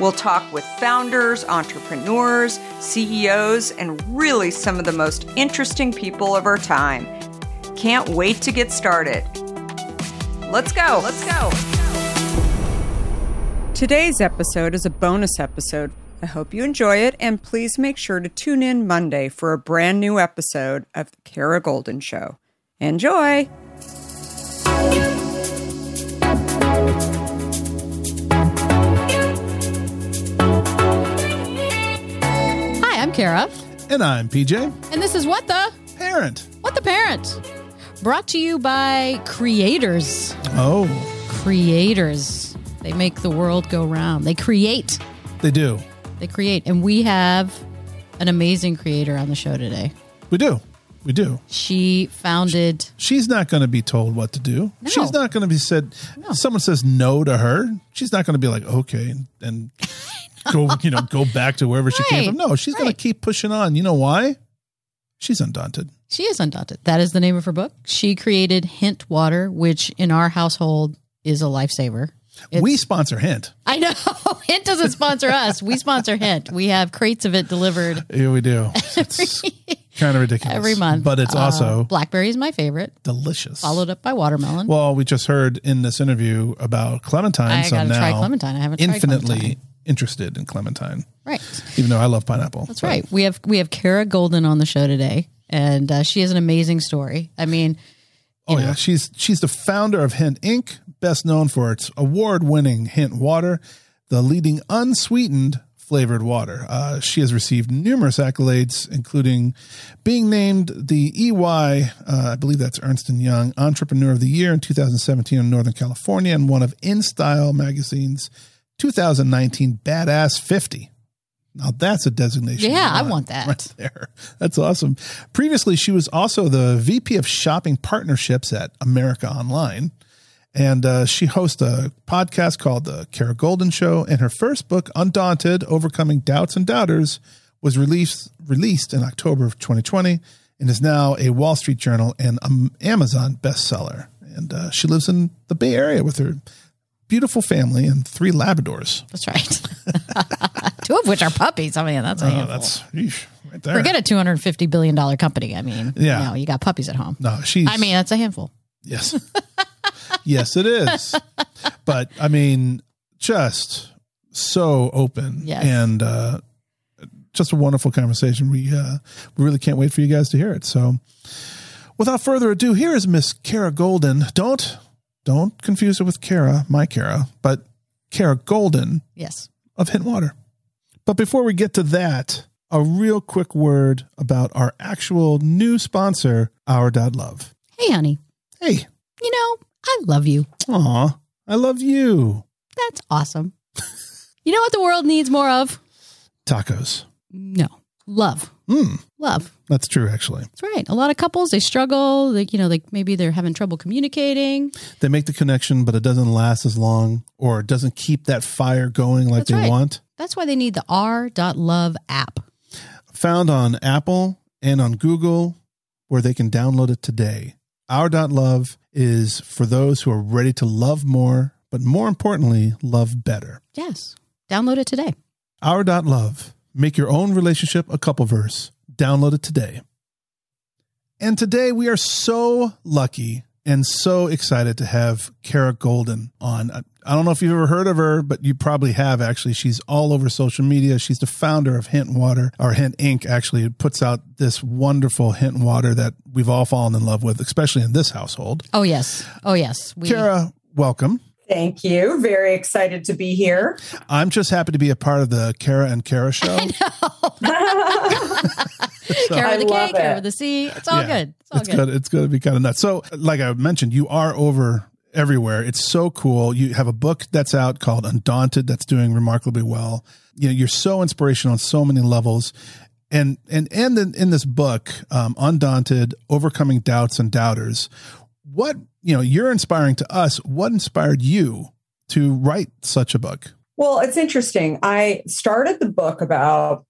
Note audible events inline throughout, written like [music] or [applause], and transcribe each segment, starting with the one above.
We'll talk with founders, entrepreneurs, CEOs, and really some of the most interesting people of our time. Can't wait to get started. Let's go. Let's go. Today's episode is a bonus episode. I hope you enjoy it, and please make sure to tune in Monday for a brand new episode of The Kara Goldin Show. Enjoy! Kara, And I'm PJ. and this is What the Parent. What the Parent, brought to you by creators. Oh, Creators. They make the world go round. They create. they do. They create, and we have an amazing creator on the show today. We do. We do. She founded. She's not going to be told what to do. No. She's not going to be said. Someone says no to her. She's not going to be like okay and, and go you know go back to wherever she came Right. from. No, she's going Right. to keep pushing on. You know why? She's undaunted. She is undaunted. That is the name of her book. She created Hint Water, which in our household is a lifesaver. It's- we sponsor Hint. I know [laughs] Hint doesn't sponsor us. We sponsor Hint. We have crates of it delivered Yeah, we do. [laughs] It's kind of ridiculous every month. but it's Uh, also blackberry is my favorite, delicious. followed up by watermelon. Well, we just heard in this interview about clementine. I so gotta now try clementine. I haven't tried infinitely clementine. Interested in clementine, right. even though I love pineapple. That's right. We have we have Kara Goldin on the show today, and uh, she has an amazing story. I mean, Oh yeah, she's she's the founder of Hint Inc., best known for its award-winning Hint water, the leading unsweetened flavored water. Uh, she has received numerous accolades, including being named the EY, uh, I believe that's Ernst and Young Entrepreneur of the Year in 2017 in Northern California, and one of InStyle magazine's 2019 Badass 50. Now that's a designation. Yeah, I want that. Right there. That's awesome. Previously, she was also the VP of Shopping Partnerships at America Online. And uh, she hosts a podcast called The Kara Goldin Show. And her first book, Undaunted Overcoming Doubts and Doubters, was released, released in October of 2020 and is now a Wall Street Journal and um, Amazon bestseller. And uh, she lives in the Bay Area with her beautiful family and three Labradors. that's right. [laughs] Two of which are puppies. I mean, that's a Oh, handful. that's eesh, right there. Forget a two hundred fifty billion dollar company. I mean, Yeah. you, know, you got puppies at home. No, she's. I mean, that's a handful. Yes. [laughs] yes, it is. But I mean, just so open Yes. and uh, just a wonderful conversation. We uh, we really can't wait for you guys to hear it. So, without further ado, here is Miss Kara Goldin. Don't don't confuse her with Kara, my Kara, but Kara Goldin Yes. of Hintwater. But before we get to that, a real quick word about our actual new sponsor, Our Dot Love. Hey, honey. Hey, You know, I love you. Aw, I love you. That's awesome. [laughs] you know what the world needs more of? Tacos. No, love. Mm, Love. that's true, actually. That's right. A lot of couples they struggle. Like you know, like maybe they're having trouble communicating. They make the connection, but it doesn't last as long or it doesn't keep that fire going like That's they right. want. That's why they need the R.Love app. Found on Apple and on Google, where they can download it today. Our dot love is for those who are ready to love more, but more importantly, love better. Yes. Download it today. Our dot love. Make your own relationship a couple verse. Download it today. And today we are so lucky and so excited to have Kara Goldin on. I don't know if you've ever heard of her, but you probably have actually. She's all over social media. She's the founder of Hint Water, or Hint Inc. Actually, it puts out this wonderful Hint Water that we've all fallen in love with, especially in this household. Oh yes. Oh yes. We, Kara, welcome. Thank you. Very excited to be here. I'm just happy to be a part of the Kara and Kara [laughs] show. Kara with the K, Kara with the C. It's all Yeah. good. It's all it's good. good. It's going to be kind of nuts. So, like I mentioned, you are over everywhere. It's so cool. You have a book that's out called Undaunted that's doing remarkably well. You know, you're so inspirational on so many levels. And and and in, in this book, um, Undaunted, Overcoming Doubts and Doubters, what you know, you're inspiring to us. What inspired you to write such a book? Well, it's interesting. I started the book about,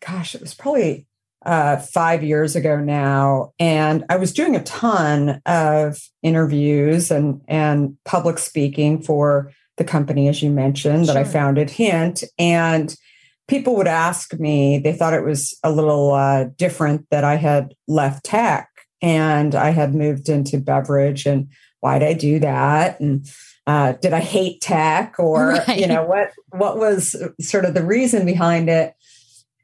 gosh, it was probably uh, five years ago now, and I was doing a ton of interviews and and public speaking for the company, as you mentioned, sure. that I founded, Hint, and people would ask me. They thought it was a little uh, different that I had left tech and I had moved into beverage, and why did I do that? And uh, did I hate tech, or right. you know what? What was sort of the reason behind it?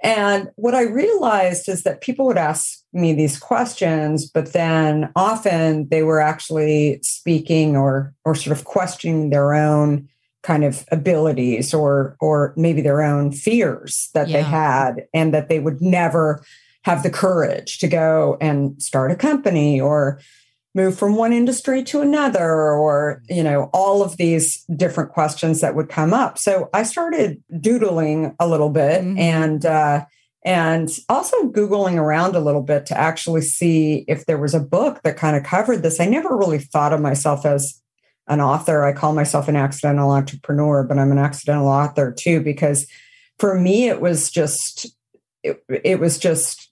And what I realized is that people would ask me these questions, but then often they were actually speaking or or sort of questioning their own kind of abilities or or maybe their own fears that yeah. they had and that they would never have the courage to go and start a company or move from one industry to another or you know all of these different questions that would come up. So i started doodling a little bit mm-hmm. and uh, and also googling around a little bit to actually see if there was a book that kind of covered this. I never really thought of myself as an author. I call myself an accidental entrepreneur but i'm an accidental author too because for me it was just it, it was just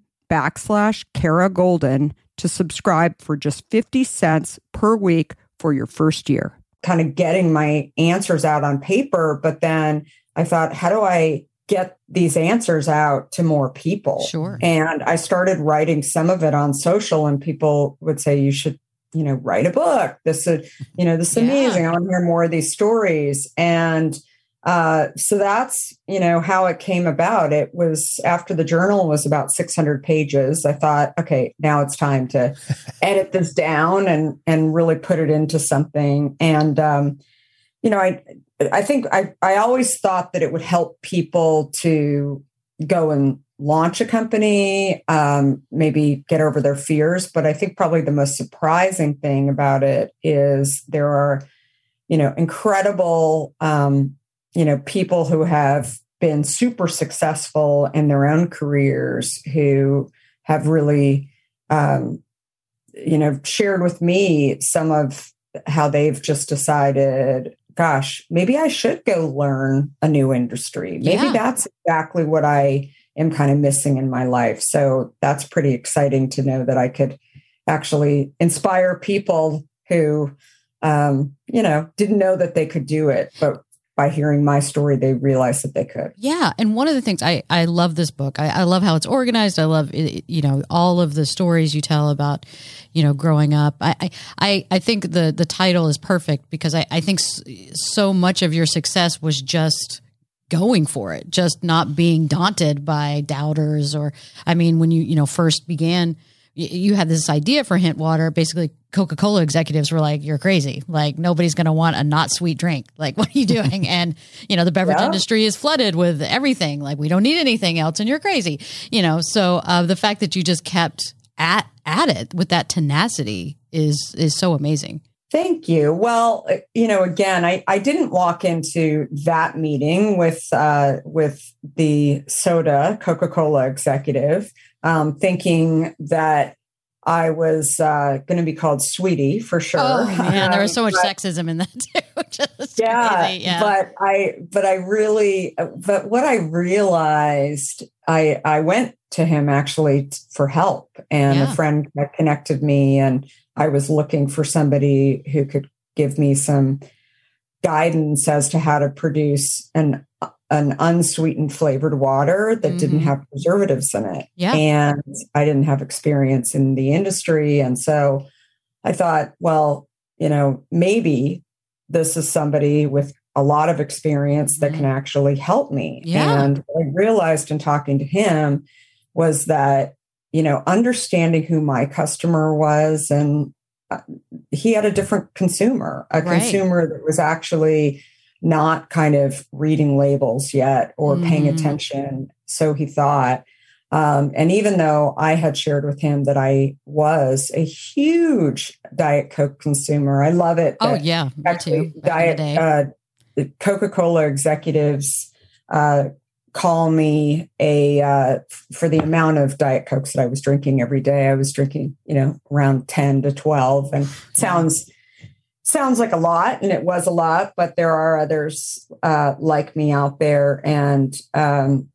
backslash Kara Goldin to subscribe for just 50 cents per week for your first year. Kind of getting my answers out on paper, but then I thought, how do I get these answers out to more people? Sure. And I started writing some of it on social, and people would say, you should, you know, write a book. This is, you know, this is Yeah. amazing. I want to hear more of these stories. And uh, so that's you know how it came about. It was after the journal was about 600 pages. I thought, okay, now it's time to [laughs] edit this down and and really put it into something. And um, you know, I I think I I always thought that it would help people to go and launch a company, um, maybe get over their fears. But I think probably the most surprising thing about it is there are, you know, incredible, um, you know, people who have been super successful in their own careers who have really, um, you know, shared with me some of how they've just decided gosh, maybe I should go learn a new industry. Maybe Yeah. that's exactly what I am kind of missing in my life. So that's pretty exciting to know that I could actually inspire people who, um, you know, didn't know that they could do it, but by hearing my story, they realized that they could. Yeah, and one of the things I I love this book. I, I love how it's organized. I love you know all of the stories you tell about you know growing up. I I I think the the title is perfect because I I think so much of your success was just going for it, just not being daunted by doubters or I mean when you you know first began you had this idea for hint water. Basically coca-cola executives were like you're crazy. Like nobody's going to want a not sweet drink. [laughs] Like what are you doing? [laughs] And you know the beverage Yeah. industry is flooded with everything. Like we don't need anything else and you're crazy. You know so uh, the fact that you just kept at at it with that tenacity is is so amazing. Thank you. Well, uh, you know, again, I, I didn't walk into that meeting with uh, with the soda Coca Cola executive um, thinking that I was uh, going to be called Sweetie for sure. oh man there was so [laughs] much But- sexism in that [laughs] too yeah, crazy. yeah but i but i really but what i realized i i went to him actually for help and Yeah. a friend connected me and i was looking for somebody who could give me some guidance as to how to produce an an unsweetened flavored water that didn't Mhm. have preservatives in it Yeah. and i didn't have experience in the industry and so i thought well you know maybe this is somebody with a lot of experience that can actually help me. Yeah. And what I realized in talking to him was that, you know, understanding who my customer was and uh, he had a different consumer, a Right. consumer that was actually not kind of reading labels yet or paying Mhm. attention. So he thought. Um, and even though I had shared with him that I was a huge Diet Coke consumer, I love it. Oh yeah, me too. Back in the day. Diet uh, Coca Cola executives uh, call me a uh, for the amount of Diet Cokes that I was drinking every day. I was drinking, you know, around ten to twelve, and sounds sounds like a lot, and it was a lot. But there are others uh, like me out there, and um,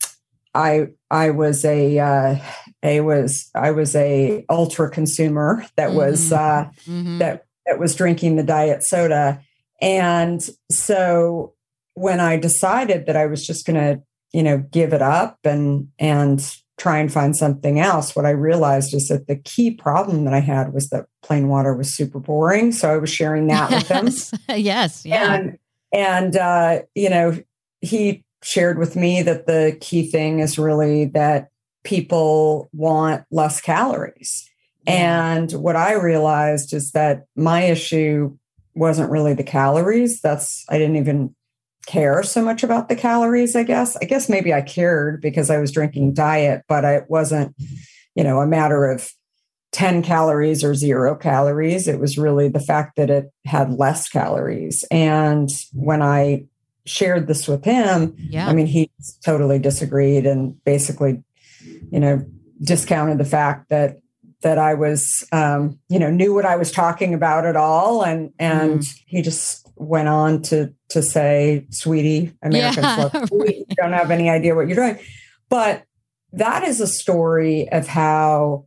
I I was a uh, I was I was a ultra consumer that was uh, Mhm. that that was drinking the diet soda, and so when I decided that I was just going to you know give it up and and try and find something else, what I realized is that the key problem that I had was that plain water was super boring. So I was sharing [laughs] that with him. Yes, [laughs] yes, yeah. and and uh, you know he shared with me that the key thing is really that people want less calories. And what i realized is that my issue wasn't really the calories. That's i didn't even care so much about the calories i guess i guess maybe i cared because i was drinking diet but it wasn't you know a matter of 10 calories or zero calories. It was really the fact that it had less calories. And when I shared this with him, yeah. I mean, he totally disagreed and basically, you know, discounted the fact that that I was, um, you know, knew what I was talking about at all, and and he just went on to to say, "Sweetie, Americans Yeah, love [laughs] sweet. You don't have any idea what you're doing." But that is a story of how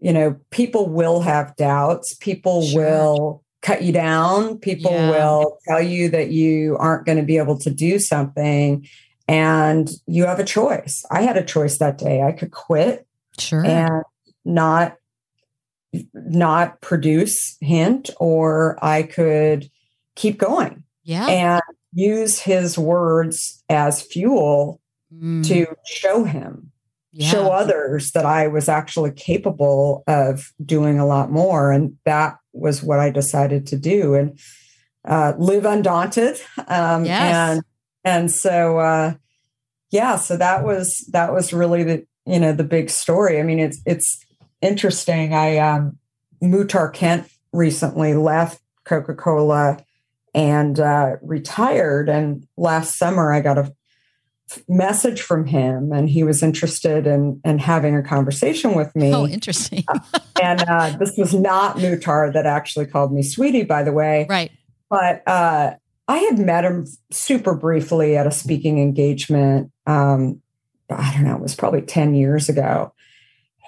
you know people will have doubts people Sure. will cut you down people Yeah. will tell you that you aren't going to be able to do something and you have a choice i had a choice that day i could quit sure. and not not produce hint or i could keep going yeah. and use his words as fuel Mm, to show him yeah. show others that I was actually capable of doing a lot more. And that was what I decided to do and uh, live undaunted. Um, Yes. And and so uh, yeah, so that was that was really the you know the big story. I mean, it's it's interesting. I um, Muhtar Kent recently left Coca Cola and uh, retired, and last summer I got a message from him and he was interested in, in having a conversation with me. Oh, interesting. and uh, this was not Muhtar that actually called me sweetie, by the way. right. But uh, I had met him super briefly at a speaking engagement. Um, I don't know, it was probably 10 years ago.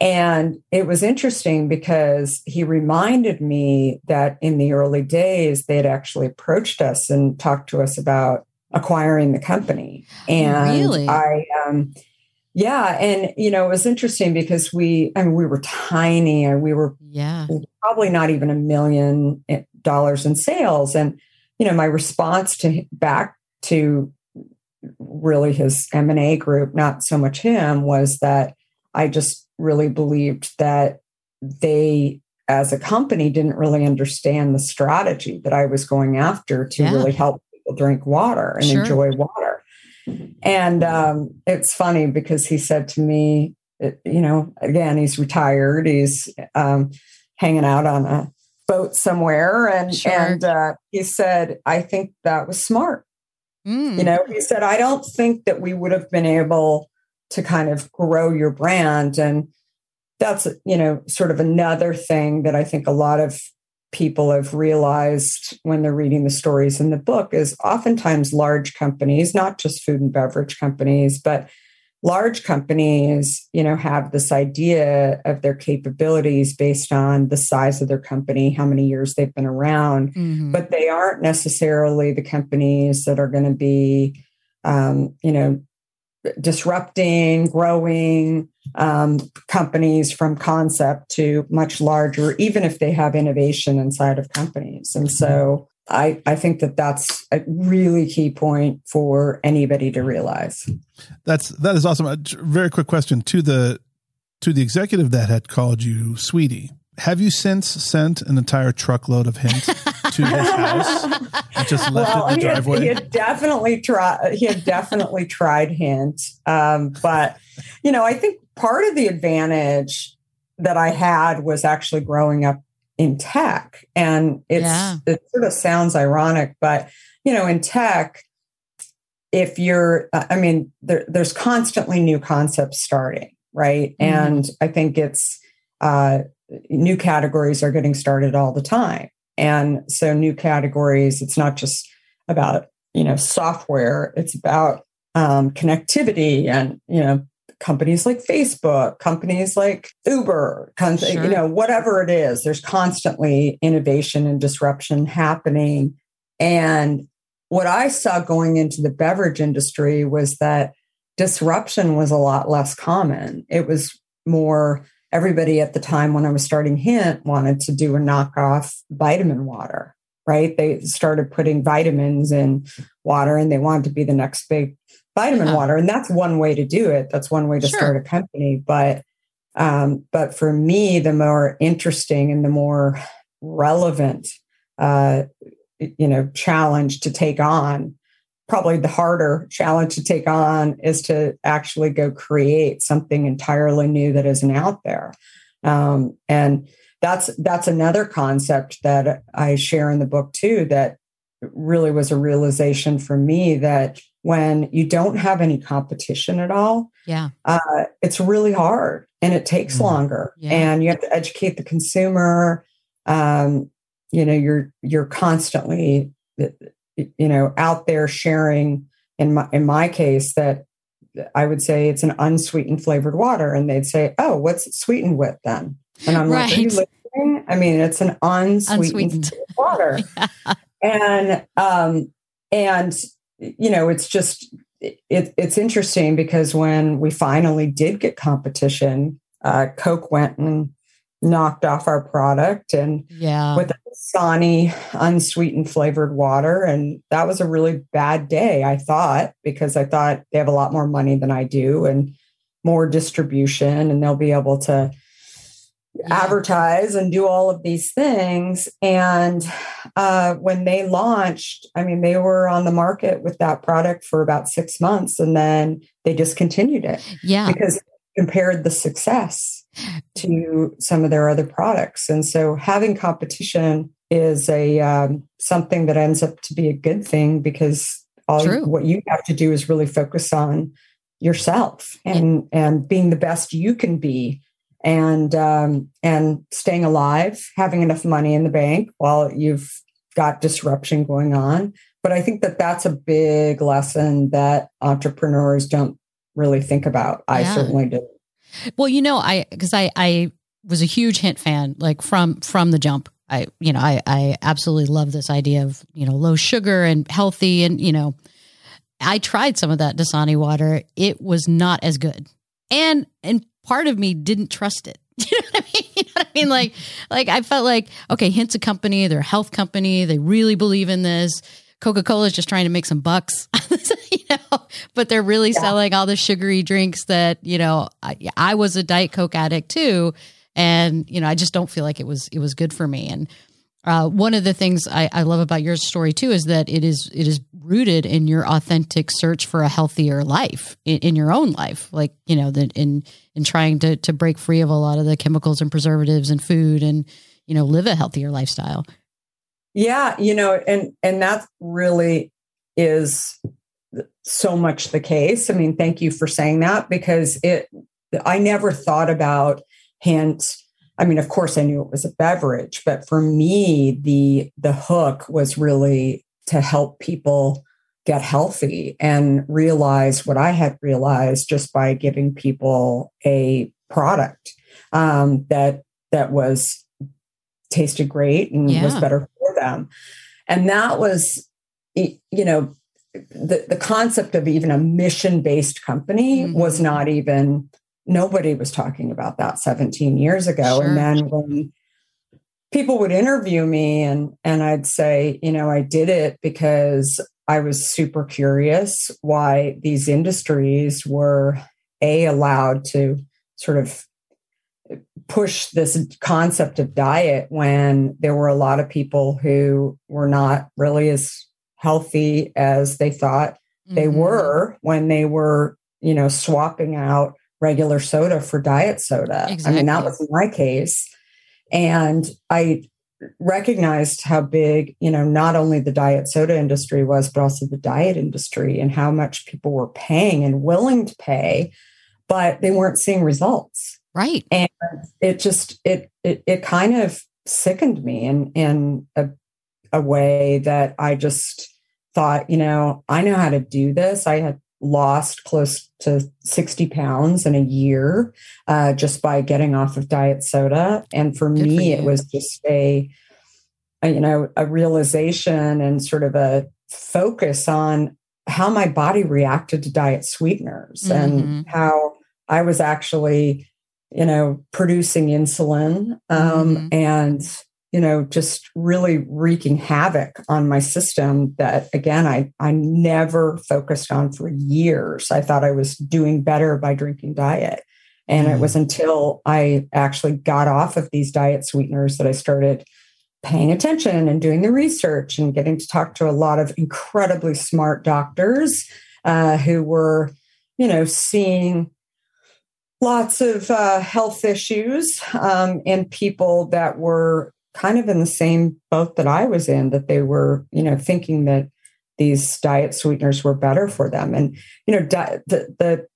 And it was interesting because he reminded me that in the early days, they had actually approached us and talked to us about acquiring the company. And Really? I, um, yeah. And, you know, it was interesting because we, I mean, we were tiny and we were Yeah. probably not even a million dollars in sales. And, you know, my response to back to really his M&A group, not so much him, was that I just really believed that they as a company didn't really understand the strategy that I was going after to Yeah. really help people drink water and Sure. enjoy water. And um, it's funny because he said to me, it- you know, again, he's retired. He's um, hanging out on a boat somewhere, and Sure. and uh, he said, "I think that was smart." Mm, You know, he said, "I don't think that we would have been able to kind of grow your brand," and that's you know sort of another thing that I think a lot of people have realized when they're reading the stories in the book is oftentimes large companies, not just food and beverage companies, but large companies, you know, have this idea of their capabilities based on the size of their company, how many years they've been around, mhm. but they aren't necessarily the companies that are going to be, um, you know, disrupting, growing um, companies from concept to much larger, even if they have innovation inside of companies. And so I, I think that that's a really key point for anybody to realize. That's that is awesome. A j- very quick question to the to the executive that had called you sweetie. Have you since sent an entire truckload of hints [laughs] to his house and just left well, it in the he had, he had definitely tried. He had definitely tried hint, um, but you know, I think part of the advantage that I had was actually growing up in tech, and it's Yeah. it sort of sounds ironic, but you know, in tech, if you're, uh, I mean, there, there's constantly new concepts starting, right? Mhm. And I think it's uh, new categories are getting started all the time. And so new categories, it's not just about, you know, software, it's about um, connectivity and, you know, companies like Facebook, companies like Uber, con- Sure. you know, whatever it is, there's constantly innovation and disruption happening. And what I saw going into the beverage industry was that disruption was a lot less common. It was more everybody at the time when I was starting Hint wanted to do a knockoff vitamin water, right? They started putting vitamins in water and they wanted to be the next big vitamin water. And that's one way to do it. That's one way to Sure. start a company. But um, but for me, the more interesting and the more relevant uh, you know challenge to take on probably the harder challenge to take on is to actually go create something entirely new that isn't out there um, and that's that's another concept that i share in the book too that really was a realization for me that when you don't have any competition at all Yeah. uh, it's really hard and it takes Mm. longer Yeah. and you have to educate the consumer um, you know you're you're constantly you know out there sharing in my in my case that i would say it's an unsweetened flavored water and they'd say oh what's it sweetened with then and i'm like are you listening i mean it's an unsweetened, Unsweetened. [laughs] water [laughs] and um and you know it's just it, it's interesting because when we finally did get competition uh coke went and knocked off our product and Yeah. with Sani unsweetened flavored water. And that was a really bad day, I thought, because I thought they have a lot more money than I do and more distribution, and they'll be able to Yeah. advertise and do all of these things. And uh, when they launched, I mean, they were on the market with that product for about six months and then they discontinued it Yeah. because compared the success to some of their other products. And so having competition is a um, something that ends up to be a good thing because all what you have to do is really focus on yourself and and being the best you can be and um, and staying alive, having enough money in the bank while you've got disruption going on. But I think that that's a big lesson that entrepreneurs don't really think about. I Yeah. certainly do. Well, you know, I because I I was a huge hint fan, like from from the jump. I you know I I absolutely love this idea of you know low sugar and healthy, and you know I tried some of that Dasani water. It was not as good, and and part of me didn't trust it. [laughs] You know what I mean? You know what I mean? Like like I felt like okay, Hint's a company, they're a health company, they really believe in this. Coca Cola is just trying to make some bucks, [laughs] you know, but they're really Yeah. selling all the sugary drinks that, you know, I, I was a Diet Coke addict too. And, you know, I just don't feel like it was, it was good for me. And, uh, one of the things I, I love about your story too is that it is it is rooted in your authentic search for a healthier life in, in your own life, like you know, that in in trying to to break free of a lot of the chemicals and preservatives and food and you know live a healthier lifestyle. Yeah, you know, and and that really is so much the case. I mean, thank you for saying that because it I never thought about hint I mean, of course I knew it was a beverage, but for me the the hook was really to help people get healthy and realize what I had realized just by giving people a product um, that that was tasted great and was better for them. And that was, you know, the, the concept of even a mission based company Mhm. was not even, nobody was talking about that 17 years ago. Sure. And then when people would interview me and, and I'd say, you know, I did it because I was super curious why these industries were a allowed to sort of push this concept of diet when there were a lot of people who were not really as healthy as they thought they Mhm. were when they were, you know, swapping out regular soda for diet soda. I mean, that was my case. And I recognized how big, you know, not only the diet soda industry was, but also the diet industry and how much people were paying and willing to pay, but they weren't seeing results Right. and it just it it, it kind of sickened me in in a, a way that i just thought you know i know how to do this i had lost close to 60 pounds in a year uh, just by getting off of diet soda and for Good me you. it was just a, a you know a realization and sort of a focus on how my body reacted to diet sweeteners Mhm. and how i was actually you know, producing insulin um, Mhm. and, you know, just really wreaking havoc on my system that, again, I, I never focused on for years. I thought I was doing better by drinking diet. And it was until I actually got off of these diet sweeteners that I started paying attention and doing the research and getting to talk to a lot of incredibly smart doctors uh, who were, you know, seeing lots of uh, health issues um, and people that were kind of in the same boat that I was in, that they were, you know, thinking that these diet sweeteners were better for them. And, you know, di- the, the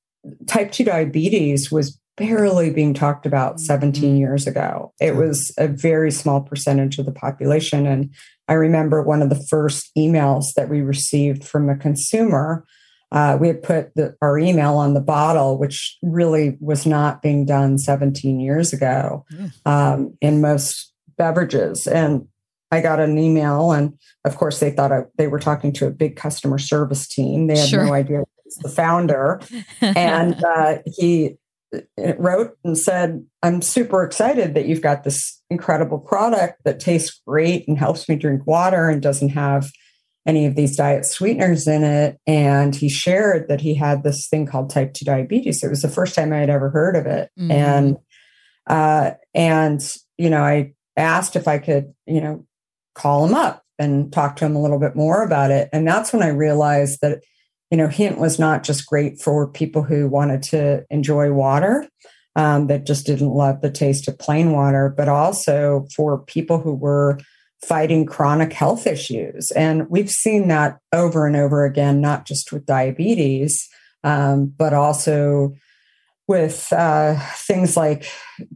type 2 diabetes was barely being talked about 17 years ago. It was a very small percentage of the population. And I remember one of the first emails that we received from a consumer uh, we had put the, our email on the bottle, which really was not being done 17 years ago um, in most beverages. And I got an email, and of course, they thought I, they were talking to a big customer service team. They had Sure. no idea it was the founder. and [laughs] uh, he wrote and said, I'm super excited that you've got this incredible product that tastes great and helps me drink water and doesn't have any of these diet sweeteners in it. And he shared that he had this thing called type 2 diabetes. It was the first time I had ever heard of it. Mhm. And uh, and you know, I asked if I could, you know, call him up and talk to him a little bit more about it. And that's when I realized that, you know, Hint was not just great for people who wanted to enjoy water, um, that just didn't love the taste of plain water, but also for people who were fighting chronic health issues. And we've seen that over and over again, not just with diabetes, um, but also with uh, things like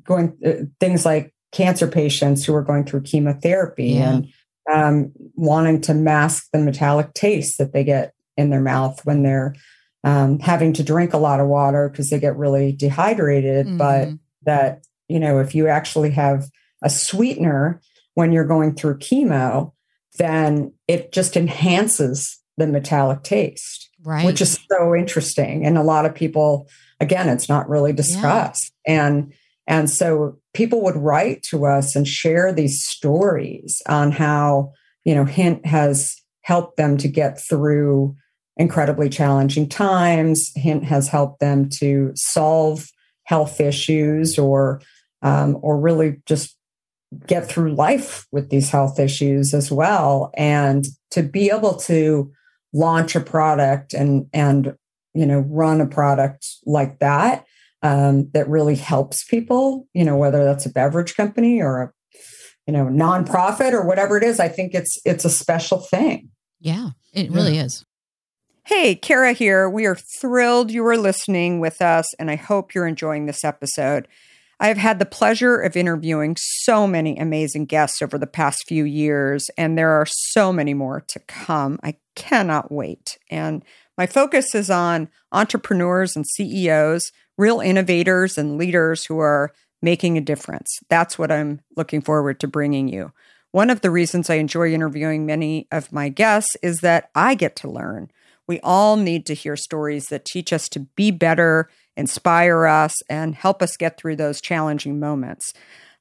going uh, things like cancer patients who are going through chemotherapy Yeah. and um, wanting to mask the metallic taste that they get in their mouth when they're um, having to drink a lot of water because they get really dehydrated. But Mhm. that you know, if you actually have a sweetener when you're going through chemo, then it just enhances the metallic taste right. which is so interesting and a lot of people again it's not really discussed and and so people would write to us and share these stories on how you know hint has helped them to get through incredibly challenging times. Hint has helped them to solve health issues or um, or really just get through life with these health issues as well. And to be able to launch a product and and you know run a product like that um, that really helps people you know whether that's a beverage company or a you know nonprofit or whatever it is i think it's it's a special thing yeah, it really is. Hey, Kara here. We are thrilled you are listening with us, and I hope you're enjoying this episode. I have had the pleasure of interviewing so many amazing guests over the past few years, and there are so many more to come. I cannot wait. And my focus is on entrepreneurs and CEOs, real innovators and leaders who are making a difference. That's what I'm looking forward to bringing you. One of the reasons I enjoy interviewing many of my guests is that I get to learn. We all need to hear stories that teach us to be better, inspire us, and help us get through those challenging moments.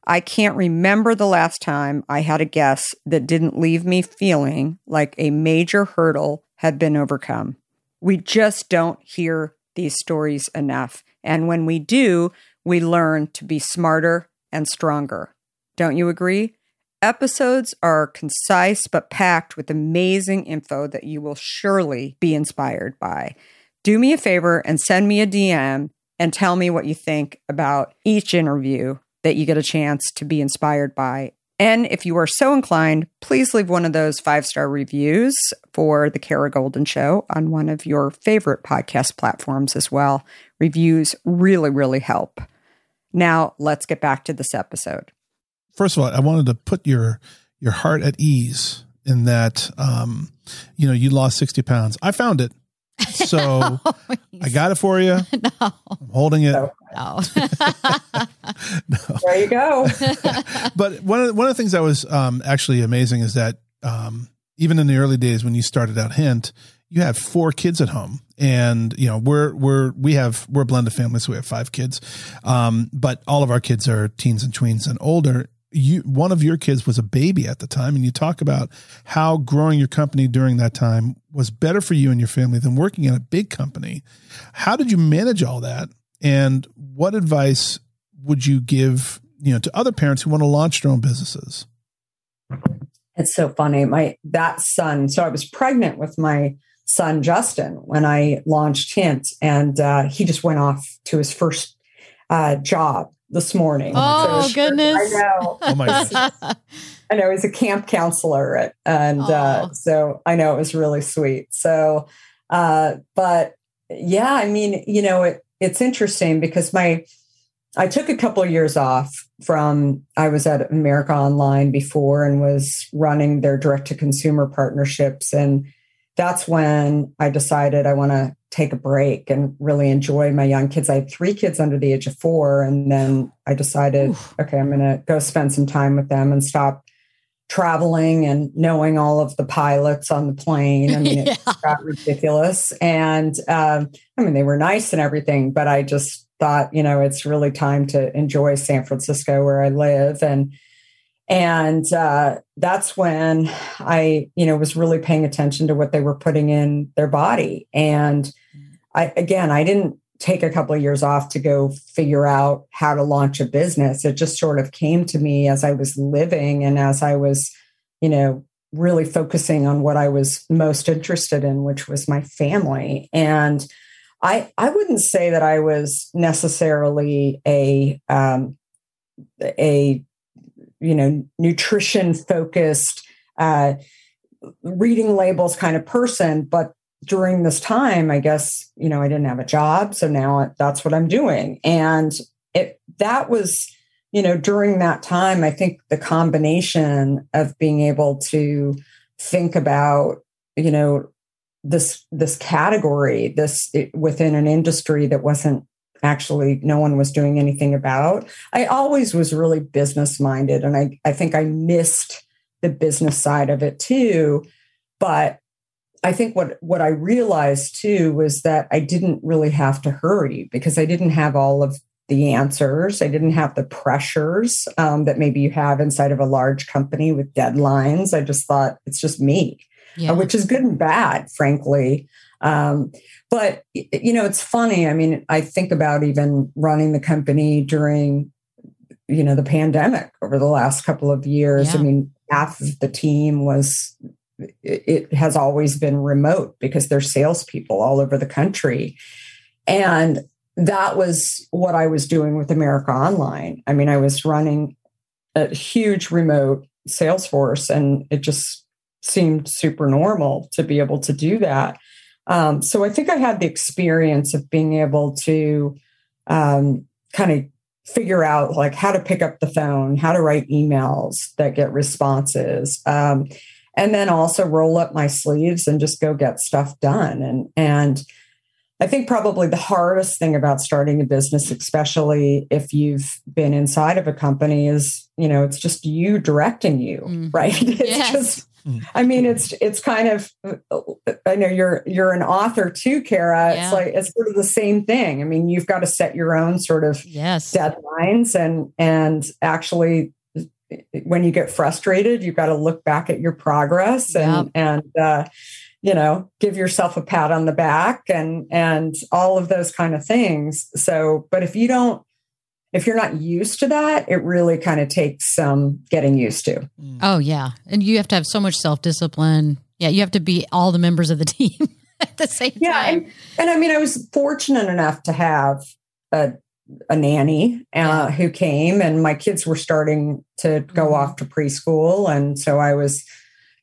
I can't remember the last time I had a guest that didn't leave me feeling like a major hurdle had been overcome. We just don't hear these stories enough. And when we do, we learn to be smarter and stronger. Don't you agree? Episodes are concise but packed with amazing info that you will surely be inspired by. Do me a favor and send me a DM and tell me what you think about each interview that you get a chance to be inspired by. And if you are so inclined, please leave one of those five star reviews for The Kara Goldin Show on one of your favorite podcast platforms as well. Reviews really, really help. Now, let's get back to this episode. First of all, I wanted to put your your heart at ease in that um, you know you lost sixty pounds. I found it, so [laughs] I got it for you. [laughs] no, I'm holding it. No. no. [laughs] There you go. but one of the, one of the things that was um, actually amazing is that um, even in the early days when you started out Hint, you have four kids at home, and you know we're we're we have we're a blended family, so we have five kids, um, but all of our kids are teens and tweens and older. You one of your kids was a baby at the time, and you talk about how growing your company during that time was better for you and your family than working in a big company. How did you manage all that, and what advice would you give you know to other parents who want to launch their own businesses? It's so funny. My that son. So I was pregnant with my son Justin when I launched Hint, and uh, he just went off to his first uh, job this morning. Oh, So goodness. I know. [laughs] Oh my gosh. [laughs] I know he's a camp counselor, at, and uh, so I know it was really sweet. So, uh, but yeah, I mean, you know, it, it's interesting because my I took a couple of years off from I was at America Online before and was running their direct to consumer partnerships, and that's when I decided I want to take a break and really enjoy my young kids. I had three kids under the age of four, and then I decided, Oof. okay, I'm going to go spend some time with them and stop traveling and knowing all of the pilots on the plane. I mean, it [laughs] got ridiculous. And um, I mean, they were nice and everything, but I just thought, you know, it's really time to enjoy San Francisco where I live. And and uh, that's when I, you know, was really paying attention to what they were putting in their body. And I, again, I didn't take a couple of years off to go figure out how to launch a business. It just sort of came to me as I was living and as I was, you know, really focusing on what I was most interested in, which was my family. And I, I wouldn't say that I was necessarily a, um, a, you know, nutrition focused, uh, reading labels kind of person, but during this time, I guess, you know, I didn't have a job. So now that's what I'm doing. And it, that was, you know, during that time, I think the combination of being able to think about, you know, this, this category, this it, within an industry that wasn't actually no one was doing anything about. I always was really business minded. And I, I think I missed the business side of it too. But I think what what I realized too was that I didn't really have to hurry because I didn't have all of the answers. I didn't have the pressures um, that maybe you have inside of a large company with deadlines. I just thought it's just me, Yeah. uh, which is good and bad, frankly. Um, but you know, it's funny. I mean, I think about even running the company during you know the pandemic over the last couple of years. I mean, half of the team was it has always been remote because they're salespeople all over the country. And that was what I was doing with America Online. I mean, I was running a huge remote sales force, and it just seemed super normal to be able to do that. Um, so I think I had the experience of being able to um, kind of figure out like how to pick up the phone, how to write emails that get responses. Um, and then also roll up my sleeves and just go get stuff done and and i think probably the hardest thing about starting a business especially if you've been inside of a company is you know it's just you directing you Mhm. right [laughs] it's Yes. just Mm. i mean it's it's kind of i know you're you're an author too kara Yeah. it's like it's sort of the same thing i mean you've got to set your own sort of yes. deadlines and and actually when you get frustrated you've got to look back at your progress and and uh, you know give yourself a pat on the back and and all of those kind of things so but if you don't if you're not used to that, it really kind of takes some getting used to. Oh yeah, and you have to have so much self discipline. Yeah, you have to be all the members of the [laughs] team at the same Yeah, time. and, and I mean, I was fortunate enough to have a a nanny uh, who came, and my kids were starting to go Mhm. off to preschool, and so I was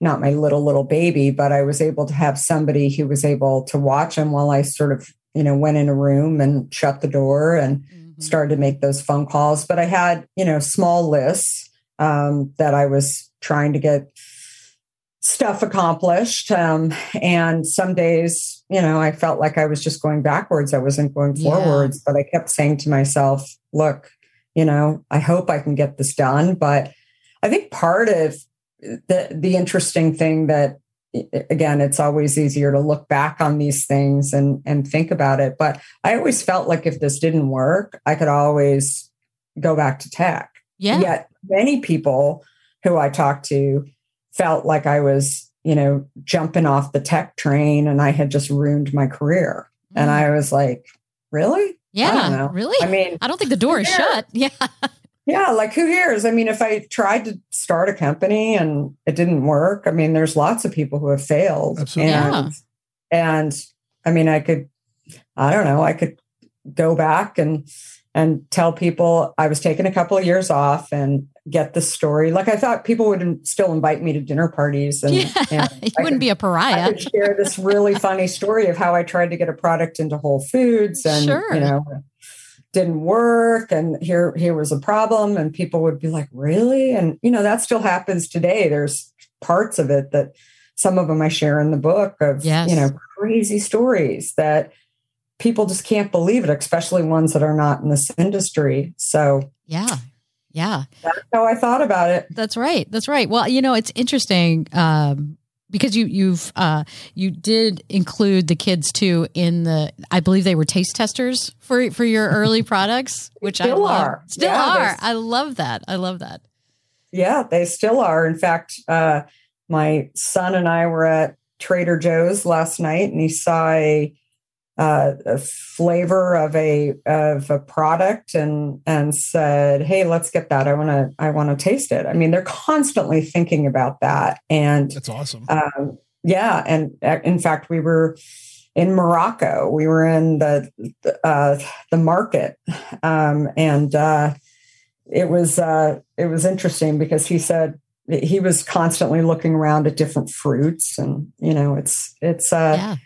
not my little little baby, but I was able to have somebody who was able to watch them while I sort of you know went in a room and shut the door and Mhm. started to make those phone calls. But I had, you know, small lists um, that I was trying to get stuff accomplished. Um, and some days, you know, I felt like I was just going backwards. I wasn't going Yeah. forwards, but I kept saying to myself, look, you know, I hope I can get this done. But I think part of the the interesting thing that again it's always easier to look back on these things and and think about it but i always felt like if this didn't work i could always go back to tech yeah, yet many people who i talked to felt like i was you know jumping off the tech train and i had just ruined my career and i was like really Mm. yeah, I don't know. really. i mean I don't think the door is Yeah. shut. [laughs] Yeah, yeah, like who cares? I mean, if I tried to start a company and it didn't work, I mean, there's lots of people who have failed. Absolutely. And, and I mean, I could, I don't know, I could go back and and tell people I was taking a couple of years off and get the story. Like I thought people would still invite me to dinner parties and, yeah. and you I [laughs] wouldn't could- be a pariah. I could share this really funny story of how I tried to get a product into Whole Foods and Sure. you know didn't work and here here was a problem and people would be like really and you know that still happens today there's parts of it that some of them I share in the book of Yes. you know crazy stories that people just can't believe it especially ones that are not in this industry so Yeah, yeah. that's how I thought about it That's right. That's right. Well, you know, it's interesting um, because you you've uh, you did include the kids too in the. I believe they were taste testers for for your [laughs] early products, which I Still love. are. Still Yeah, are. I love that. I love that. Yeah, they still are. In fact, uh, my son and I were at Trader Joe's last night, and he saw a, uh, a flavor of a of a product, and and said, "Hey, let's get that. I want to I want to taste it." I mean, they're constantly thinking about that, and That's awesome. um, yeah, and uh, in fact, we were in Morocco. We were in the uh, the market, um, and uh, it was uh, it was interesting because he said he was constantly looking around at different fruits, and you know, it's it's uh, yeah.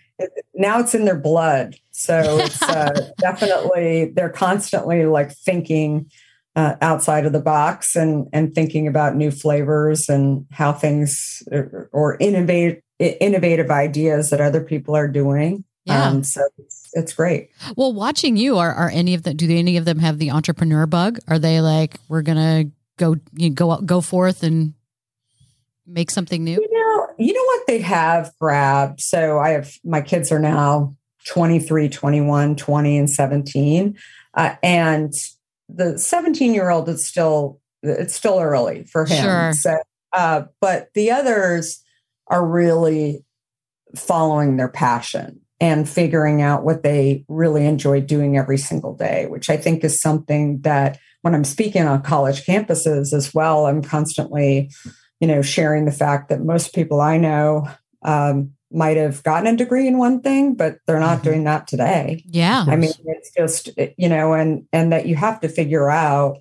Now it's in their blood, so it's uh, [laughs] definitely they're constantly like thinking. Uh, outside of the box and and thinking about new flavors and how things or, or innovate innovative ideas that other people are doing. Yeah. Um, so it's, it's great. Well, watching you, are are any of them? Do any of them have the entrepreneur bug? Are they like we're gonna go you know, go go forth and make something new? You know, you know what they have grabbed. So I have my kids are now 23, 21, 20, and 17. Uh, and the 17 year old is still it's still early for him. Sure. So uh, but the others are really following their passion and figuring out what they really enjoy doing every single day, which I think is something that when I'm speaking on college campuses as well, I'm constantly, you know, sharing the fact that most people I know um, might have gotten a degree in one thing, but they're not Mhm. doing that today. Yeah. I mean, it's just you know, and and that you have to figure out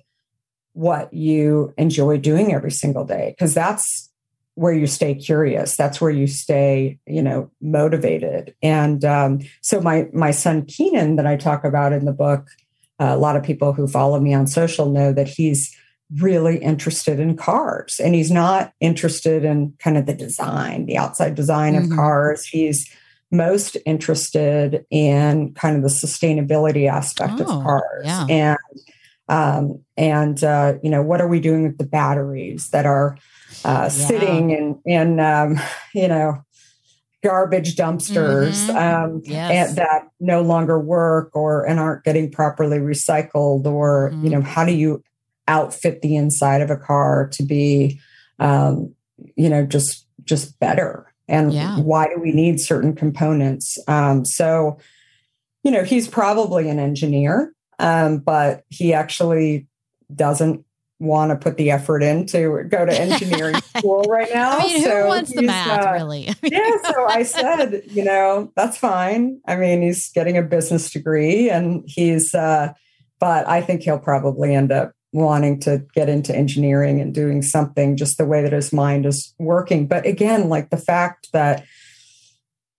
what you enjoy doing every single day because that's where you stay curious. That's where you stay, you know, motivated. And um, so my my son Keenan that I talk about in the book, uh, a lot of people who follow me on social know that he's really interested in cars and he's not interested in kind of the design the outside design Mhm. of cars he's most interested in kind of the sustainability aspect Oh, of cars yeah. and um, and uh, you know what are we doing with the batteries that are uh, sitting in in um, you know garbage dumpsters Mhm. um, Yes. and that no longer work or and aren't getting properly recycled or Mhm. you know how do you outfit the inside of a car to be um, you know just just better and Yeah. why do we need certain components um, so you know he's probably an engineer um, but he actually doesn't want to put the effort in to go to engineering [laughs] school right now. I mean, who So wants the math, uh, really? yeah, so I [laughs] said, you know, that's fine. I mean, he's getting a business degree and he's, uh, but I think he'll probably end up wanting to get into engineering and doing something just the way that his mind is working. But again, like the fact that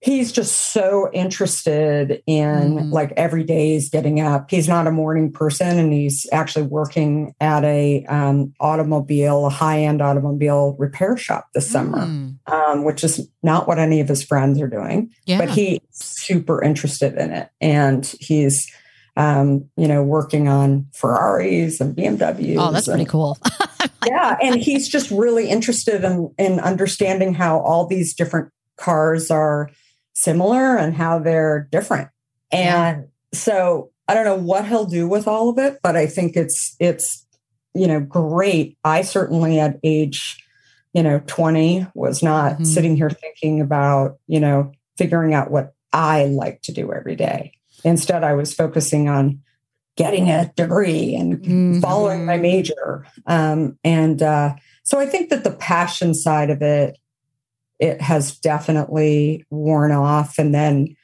he's just so interested in Mhm. like every day he's getting up. He's not a morning person and he's actually working at a um, automobile, a high end automobile repair shop this summer Mm, um, which is not what any of his friends are doing. yeah. But he's super interested in it, and he's, um, you know, working on Ferraris and BMWs. oh, that's pretty cool. [laughs] yeah, and he's just really interested in in understanding how all these different cars are similar and how they're different. And so I don't know what he'll do with all of it, but I think it's it's you know great. I certainly at age you know 20 was not Mhm. sitting here thinking about you know figuring out what I like to do every day. Instead, I was focusing on getting a degree and Mhm. following my major. Um, and uh, so I think that the passion side of it, it has definitely worn off. And then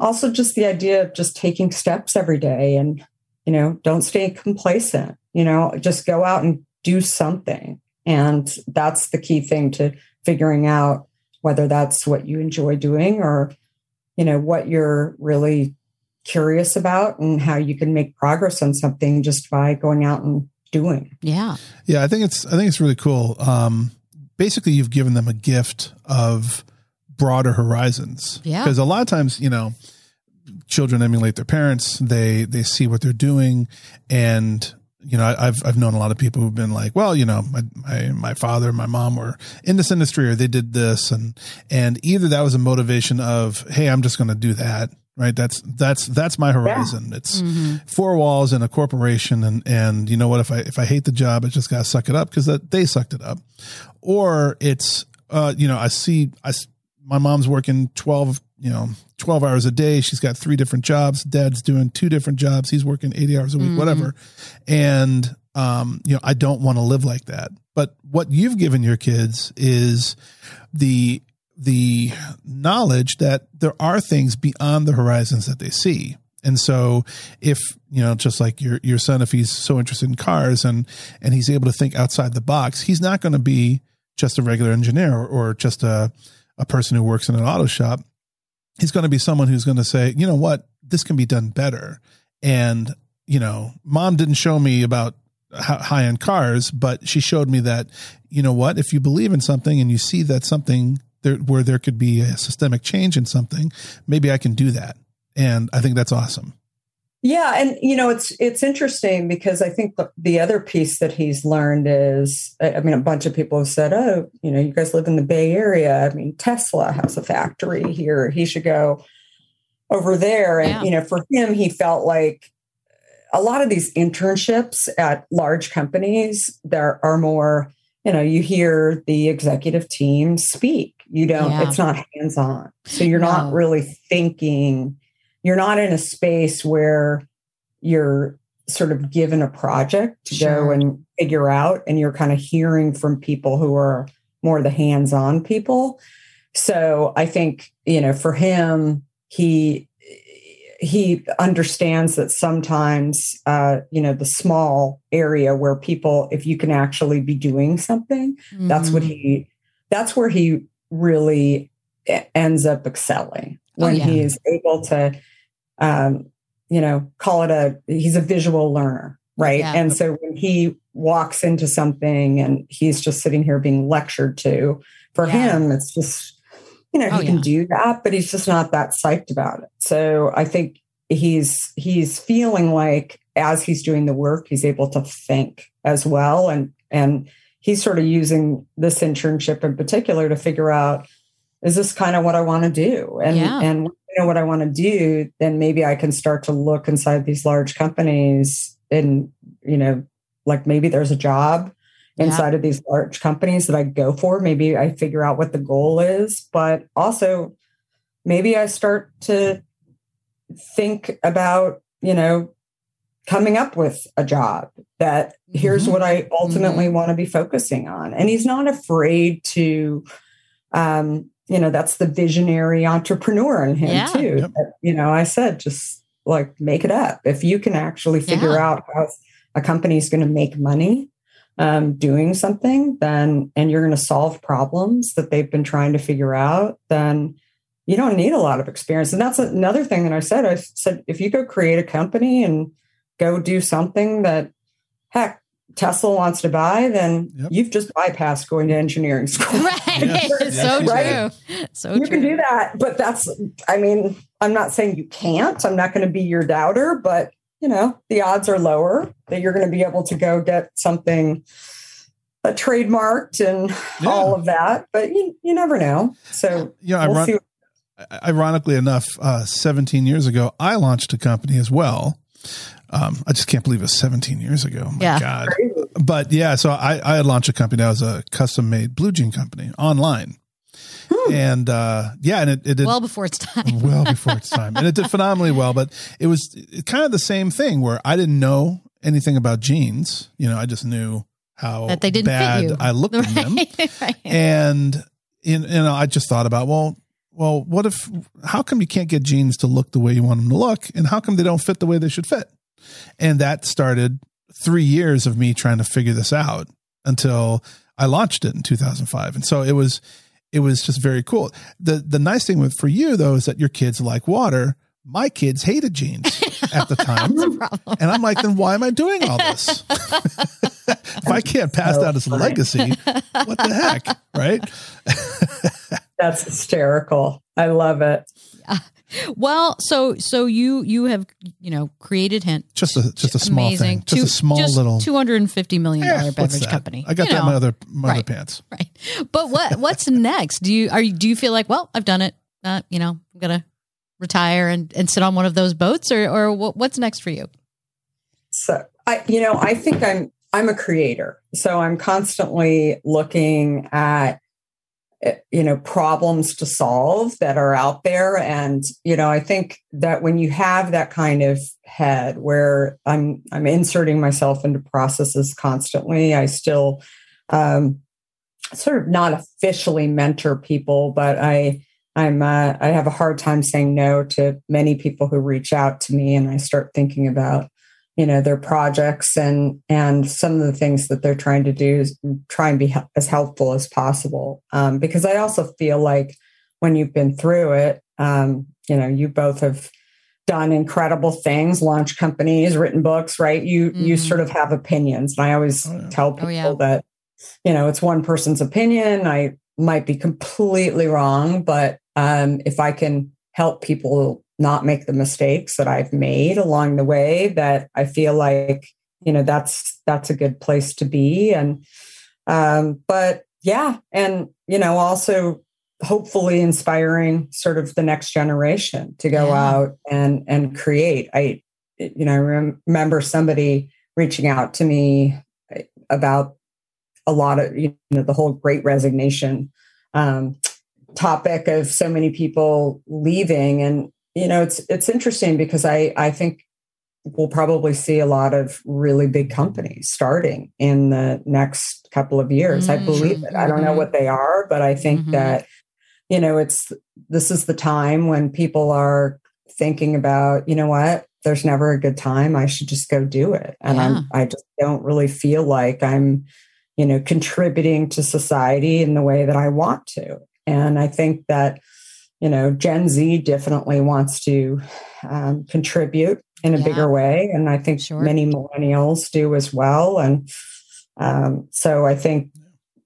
also just the idea of just taking steps every day and, you know, don't stay complacent, you know, just go out and do something. And that's the key thing to figuring out whether that's what you enjoy doing or, you know, what you're really curious about and how you can make progress on something just by going out and doing. yeah. Yeah, I think it's I think it's really cool. Um, basically, you've given them a gift of broader horizons. Yeah. because a lot of times, you know, children emulate their parents. They they see what they're doing, and you know, I- I've I've known a lot of people who've been like, well, you know, my my my father, my mom were in this industry, or they did this, and and either that was a motivation of, hey, I'm just going to do that. Right. That's, that's, that's my horizon. It's Mhm. four walls and a corporation. And, and you know what? If I, if I hate the job, I just got to suck it up because that they sucked it up. Or it's, uh, you know, I see, i my mom's working 12, you know, 12 hours a day. She's got three different jobs. Dad's doing two different jobs. He's working 80 hours a week, Mhm. whatever. And, um, you know, I don't want to live like that. But what you've given your kids is the, the knowledge that there are things beyond the horizons that they see. And so if, you know, just like your your son if he's so interested in cars and and he's able to think outside the box, he's not going to be just a regular engineer or, or just a a person who works in an auto shop. He's going to be someone who's going to say, "You know what? This can be done better." And, you know, mom didn't show me about high end cars, but she showed me that, you know what, if you believe in something and you see that something there where there could be a systemic change in something, maybe I can do that. And I think that's awesome. Yeah, and you know it's it's interesting because I think the, the other piece that he's learned is I I mean a bunch of people have said, "Oh, you know, you guys live in the Bay Area. I mean, Tesla has a factory here. He should go over there." And Yeah. you know, for him, he felt like a lot of these internships at large companies there are more. You know, you hear the executive team speak. You don't. Yeah. It's not hands on, so you're No. not really thinking you're not in a space where you're sort of given a project to Sure. go and figure out and you're kind of hearing from people who are more the hands-on people so i think you know for him he he understands that sometimes uh you know the small area where people if you can actually be doing something that's what Mhm. he that's where he really ends up excelling Oh, when yeah. he is able to um you know call it a he's a visual learner right Yeah. and so when he walks into something and he's just sitting here being lectured to for Yeah. him it's just you know Oh, he can do that but he's just not that psyched about it so i think he's he's feeling like as he's doing the work he's able to think as well and and he's sort of using this internship in particular to figure out is this kind of what I want to do? And Yeah. and I know what I want to do, then maybe I can start to look inside these large companies and you know, like maybe there's a job Yeah. inside of these large companies that I go for. Maybe I figure out what the goal is, but also maybe I start to think about, you know, coming up with a job that here's Mhm. what I ultimately want to be focusing on. And he's not afraid to, um, you know, that's the visionary entrepreneur in him Yeah. too. Yep. That, you know, I said, just like make it up. If you can actually figure Yeah. out how a company is going to make money um, doing something, then, and you're going to solve problems that they've been trying to figure out, then you don't need a lot of experience. And that's another thing that I said. I said, if you go create a company and go do something that, heck, Tesla wants to buy, then Yep. you've just bypassed going to engineering [laughs] school. Right. Yes, It's so you true. So you true. can do that, but that's, I mean, I'm not saying you can't. I'm not going to be your doubter, but you know, the odds are lower that you're going to be able to go get something uh, trademarked and Yeah. all of that. But you, you never know. So You know, we'll iron- see. ironically enough, uh, 17 years ago, I launched a company as well. Um, I just can't believe it was 17 years ago. My Yeah. God. But yeah, so I, I had launched a company that was a custom made blue jean company online. And uh, yeah, and it, it did well before it's time. [laughs] well before its time. And it did phenomenally well, but it was kind of the same thing where I didn't know anything about jeans. You know, I just knew how That they didn't bad. I looked in them. [laughs] right. And you know, I just thought about, well, well, what if, how come you can't get jeans to look the way you want them to look? And how come they don't fit the way they should fit? And that started three years of me trying to figure this out until I launched it in 2005. And so it was, it was just very cool. The, the nice thing with, for you though, is that your kids like water. My kids hated jeans at the [laughs] time. That's a problem. And I'm like, then why am I doing all this? [laughs] if I can't pass So that as a funny. legacy, what the heck? Right. [laughs] That's hysterical. I love it. Well, so so you you have you know created Hint. Just a just a small Amazing. thing. Just Two- a small just little two hundred and fifty million Eh, beverage company. I got You that in my other my other pants. right. But what [laughs] what's next? Do you are you do you feel like well I've done it? Uh, you know I'm gonna retire and, and sit on one of those boats or or what, what's next for you? So I, you know, I think I'm I'm a creator. So I'm constantly looking at you know problems to solve that are out there. And you know i think that when you have that kind of head where i'm i'm inserting myself into processes constantly i still um sort of not officially mentor people but i i'm uh, i have a hard time saying no to many people who reach out to me and i start thinking about you know their projects and and some of the things that they're trying to do is try and be as helpful as possible um, because i also feel like when you've been through it um, you know you both have done incredible things launched companies written books right you you Mhm. sort of have opinions and i always Oh, yeah. tell Oh, people yeah. that you know it's one person's opinion i might be completely wrong but um, if i can help people not make the mistakes that I've made along the way that I feel like you know that's that's a good place to be. And um but yeah and you know also hopefully inspiring sort of the next generation to go Yeah. out and and create. I you know I rem- remember somebody reaching out to me about a lot of you know the whole great resignation um topic of so many people leaving. And you know it's it's interesting because i i think we'll probably see a lot of really big companies starting in the next couple of years. I Mhm, believe it. I don't know mhm. what they are but i think Mhm. that you know it's this is the time when people are thinking about you know what? There's never a good time. I should just go do it. And Yeah. i'm i just don't really feel like i'm you know contributing to society in the way that i want to. And i think that you know gen z definitely wants to um, contribute in a Yeah. bigger way and i think Sure. many millennials do as well and um, so i think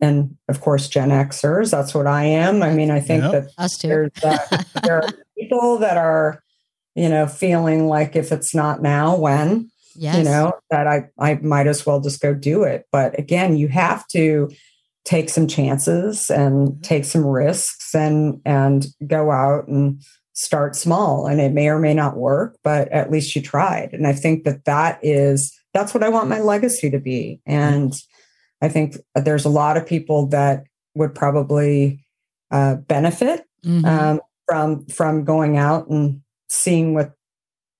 and of course gen xers that's what i am i mean i think Yep. that Us too. there's uh, there are [laughs] people that are you know feeling like if it's not now when Yes. you know that i i might as well just go do it but again you have to take some chances and take some risks and and go out and start small. And it may or may not work but at least you tried. And i think that that is that's what i want my legacy to be. And i think there's a lot of people that would probably uh, benefit Mhm. um, from from going out and seeing what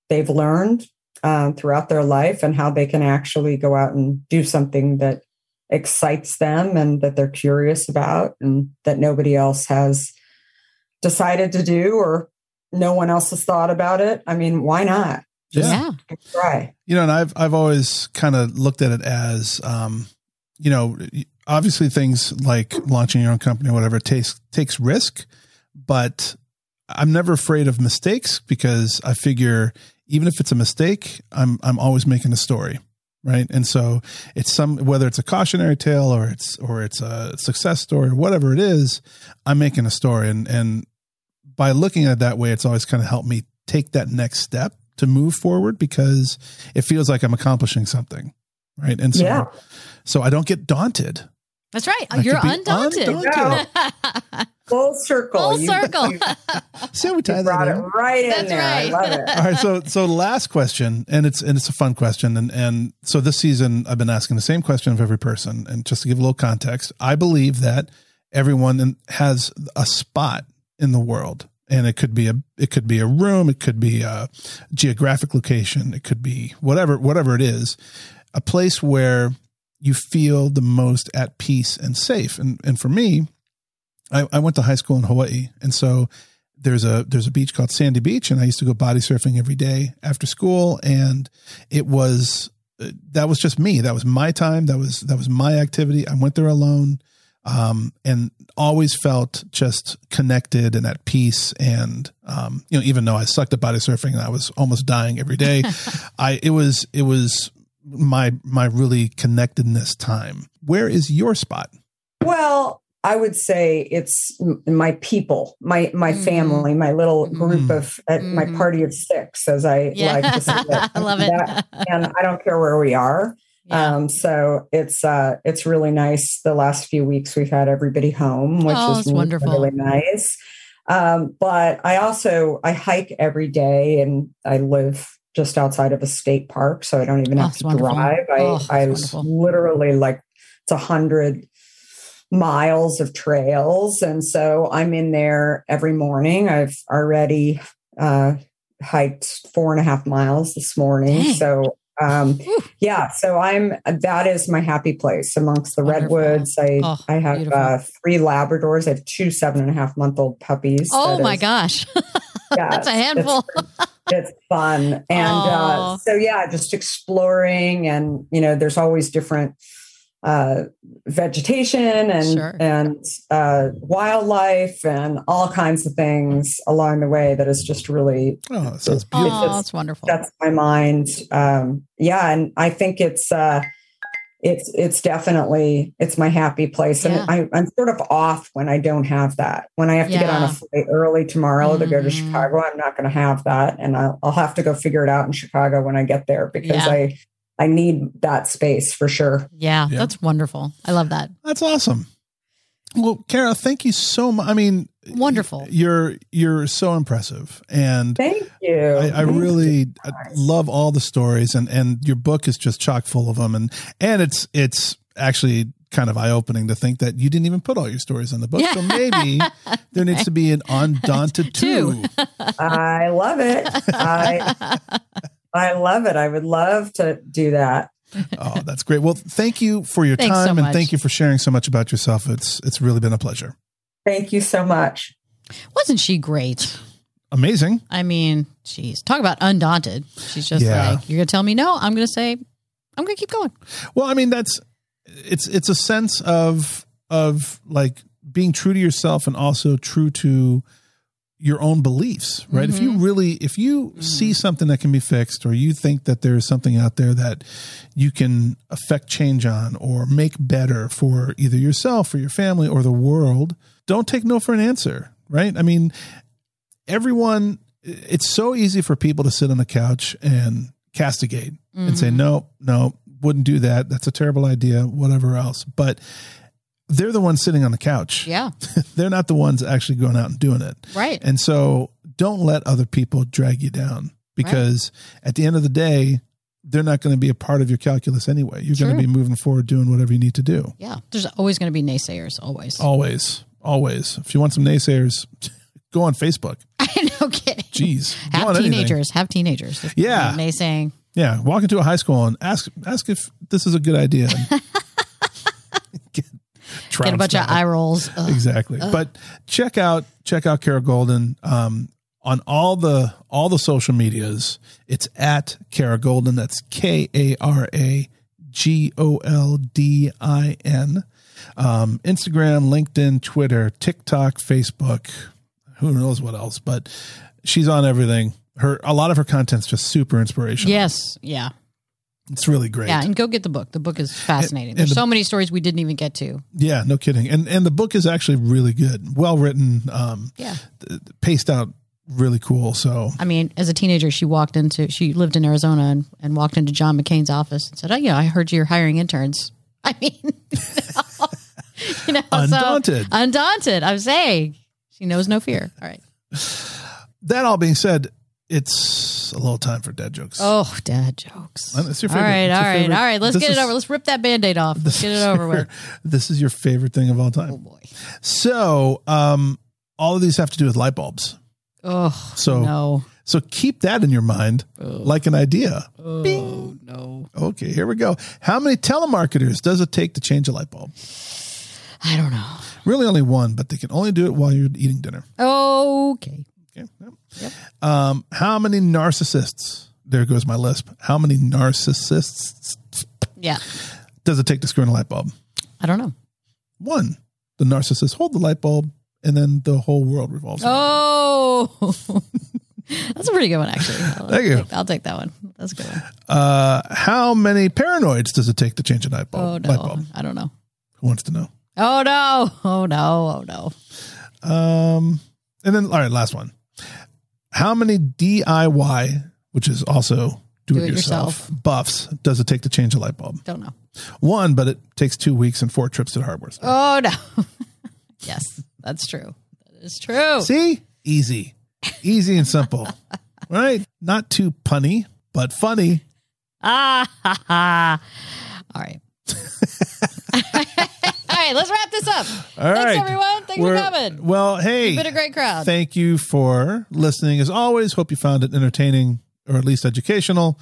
they've learned uh, throughout their life and how they can actually go out and do something that excites them and that they're curious about and that nobody else has decided to do or no one else has thought about it. I mean, why not? Yeah. yeah. Try. You know, and I've I've always kind of looked at it as, um, you know, obviously things like launching your own company or whatever takes takes risk, but I'm never afraid of mistakes because I figure even if it's a mistake, I'm I'm always making a story, right? And so it's some whether it's a cautionary tale or it's or it's a success story or whatever it is, I'm making a story, and and by looking at it that way, it's always kind of helped me take that next step to move forward because it feels like I'm accomplishing something, right? And so Yeah. so I don't get daunted. That's right. I You're could undaunted. undaunted. [laughs] Full circle. Full circle. You, [laughs] See how we tie you that brought it in? right in That's there. I right. love it. All right, so so last question, and it's and it's a fun question, and and so this season I've been asking the same question of every person, and just to give a little context, I believe that everyone has a spot in the world, and it could be a it could be a room, it could be a geographic location, it could be whatever whatever it is, a place where you feel the most at peace and safe, and and for me, I, I went to high school in Hawaii, and so there's a there's a beach called Sandy Beach, and I used to go body surfing every day after school, and it was uh, that was just me. That was my time. That was that was my activity. I went there alone, um, and always felt just connected and at peace. And um, you know, even though I sucked at body surfing and I was almost dying every day, [laughs] I it was it was my my really connectedness time. Where is your spot? Well, I would say it's my people, my my Mhm. family, my little group Mhm. of uh, my Mhm. party of six, as I Yeah. like to say. it. [laughs] I love it. And I don't care where we are. Yeah. Um, so it's uh, it's really nice. The last few weeks we've had everybody home, which Oh, is it's wonderful. really nice. Um, but I also I hike every day, and I live just outside of a state park, so I don't even Oh, have to wonderful. drive. I Oh, I wonderful. literally like it's a hundred miles of trails, and so I'm in there every morning. I've already uh, hiked four and a half miles this morning, Dang. so um yeah so i'm that is my happy place amongst the Wonderful. redwoods i Oh, i have uh three labradors i have two seven and a half month old puppies oh That my is- gosh. [laughs] That's a handful. It's, it's fun and uh so yeah just exploring and you know there's always different uh vegetation and Sure. and uh wildlife and all kinds of things along the way that is just really Oh, that sounds Oh, beautiful. that's wonderful. that's my mind um yeah and i think it's uh it's it's definitely it's my happy place and Yeah. I, i'm sort of off when i don't have that when i have to get on a flight early tomorrow to go to Mhm. chicago i'm not going to have that and I'll, I'll have to go figure it out in chicago when i get there because Yeah. i i need that space for sure yeah, Yeah. that's wonderful. I love that. That's awesome. Well, Kara, thank you so much. I mean, Wonderful. You're you're so impressive, and thank you I, I Thank really I love all the stories, and and your book is just chock full of them, and and it's it's actually kind of eye opening to think that you didn't even put all your stories in the book. Yeah. So [laughs] maybe there needs to be an Undaunted [laughs] Two. two. i love it i [laughs] i love it i would love to do that [laughs] Oh, that's great. Well, thank you for your Thanks so time, and thank you for sharing so much about yourself. It's it's really been a pleasure. thank you so much Wasn't she great? Amazing. I mean, she's talk about undaunted. She's just Yeah. like, you're gonna tell me no, I'm gonna say, I'm gonna keep going. Well, I mean, that's it's it's a sense of of like being true to yourself and also true to your own beliefs, right? If you mm-hmm. really if you see mm. something that can be fixed or you think that there's something out there that you can affect change on or make better for either yourself or your family or the world, don't take no for an answer, right? I mean, everyone it's so easy for people to sit on the couch and castigate and say mm-hmm. no no wouldn't do that. That's a terrible idea whatever else. But they're the ones sitting on the couch Yeah, [laughs] they're not the ones actually going out and doing it right. and so don't let other people drag you down because at the end of the day they're not going to be a part of your calculus anyway you're going to be moving forward doing whatever you need to do Yeah, there's always gonna be naysayers. Always. always always if you want some naysayers [laughs] go on facebook [laughs] I know, kidding. jeez have teenagers. Have teenagers. Yeah. naysaying. Yeah, walk into a high school and ask ask if this is a good idea. Get, Get a bunch of eye rolls. Ugh. exactly. But check out check out Kara Goldin um, on all the all the social medias. It's at Kara Goldin. That's K A R A G O L D I N. Um, Instagram, LinkedIn, Twitter, TikTok, Facebook. Who knows what else? But she's on everything. Her a lot of her content's just super inspirational. Yes. Yeah. It's really great. Yeah. And go get the book. The book is fascinating. and There's the- so many stories we didn't even get to. Yeah, no kidding. And and the book is actually really good, well written, um, Yeah. paced out, really cool. So I mean, as a teenager, she walked into, she lived in Arizona and, and walked into John McCain's office and said, Oh, yeah, I heard you're hiring interns. [laughs] I mean, [laughs] you know, so- Undaunted. undaunted. I'm saying she knows no fear. All right. that all being said, it's a little time for dad jokes. Oh, dad jokes. It's your all favorite- right, it's all your right, favorite- all right. Let's this get it over. Let's rip that band aid off. Let's get it [laughs] over with. this is your favorite thing of all time. Oh, boy. So, um, all of these have to do with light bulbs. Oh, So, no. so keep that in your mind, like an idea. Oh, no. Okay, here we go. How many telemarketers does it take to change a light bulb? I don't know. Really, only one, but they can only do it while you're eating dinner. Okay. Okay. Yep. Um, how many narcissists? There goes my lisp. How many narcissists Yeah. does it take to screw in a light bulb? I don't know. One, the narcissist hold the light bulb, and then the whole world revolves. around. Oh, [laughs] that's a pretty good one, actually. [laughs] I'll, Thank you. Take, I'll take that one. That's a good one. Uh, how many paranoids does it take to change a light bulb? Oh no, bulb. I don't know. Who wants to know? Oh no, oh no, oh no. Um, and then all right, last one. How many DIY, which is also do it yourself Do-it-yourself. buffs, does it take to change a light bulb? Don't know. One, but it takes two weeks and four trips to the hardware store. Oh no. [laughs] yes, that's true. That is true. See, easy, easy and simple, [laughs] right? Not too punny, but funny. Ah ha ha. All right. [laughs] Right, let's wrap this up. All Thanks right. everyone. Thanks We're- for coming. Well, hey, You've been a great crowd. Thank you for listening. As always, hope you found it entertaining or at least educational.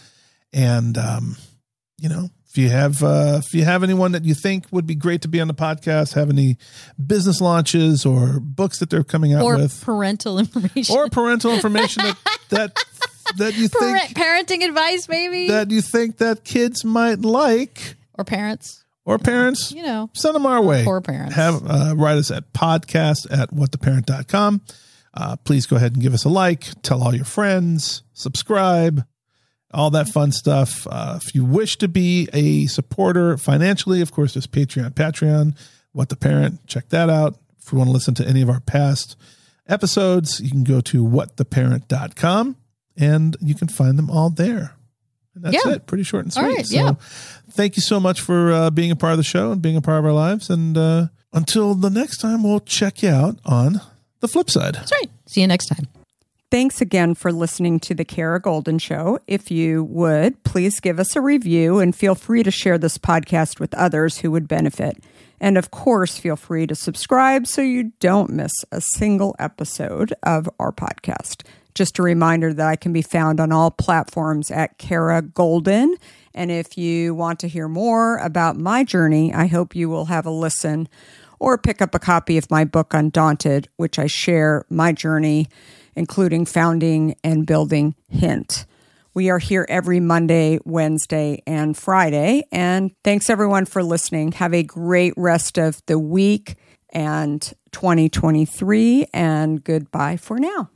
And um, you know, if you have uh, if you have anyone that you think would be great to be on the podcast, have any business launches or books that they're coming out or with, parental information. or parental information that [laughs] that that you think parenting advice, maybe. that you think that kids might like or parents. Or parents You know. send them our way. Poor parents. Have uh, write us at podcast at whattheparent.com. Uh, please go ahead and give us a like, tell all your friends, subscribe, all that fun stuff. Uh, if you wish to be a supporter financially, of course, there's Patreon, Patreon, What the Parent. Check that out. If you want to listen to any of our past episodes, you can go to whattheparent.com and you can find them all there. And that's Yeah. it. Pretty short and sweet. right, so yeah. thank you so much for uh, being a part of the show and being a part of our lives. And uh, until the next time, we'll check you out on the flip side. That's right. See you next time. Thanks again for listening to the Kara Goldin Show. If you would, please give us a review and feel free to share this podcast with others who would benefit. And of course, feel free to subscribe so you don't miss a single episode of our podcast. Just a reminder that I can be found on all platforms at Kara Goldin. And if you want to hear more about my journey, I hope you will have a listen or pick up a copy of my book, Undaunted, which I share my journey, including founding and building Hint. We are here every Monday, Wednesday, and Friday. And thanks everyone for listening. Have a great rest of the week and 2023, and goodbye for now.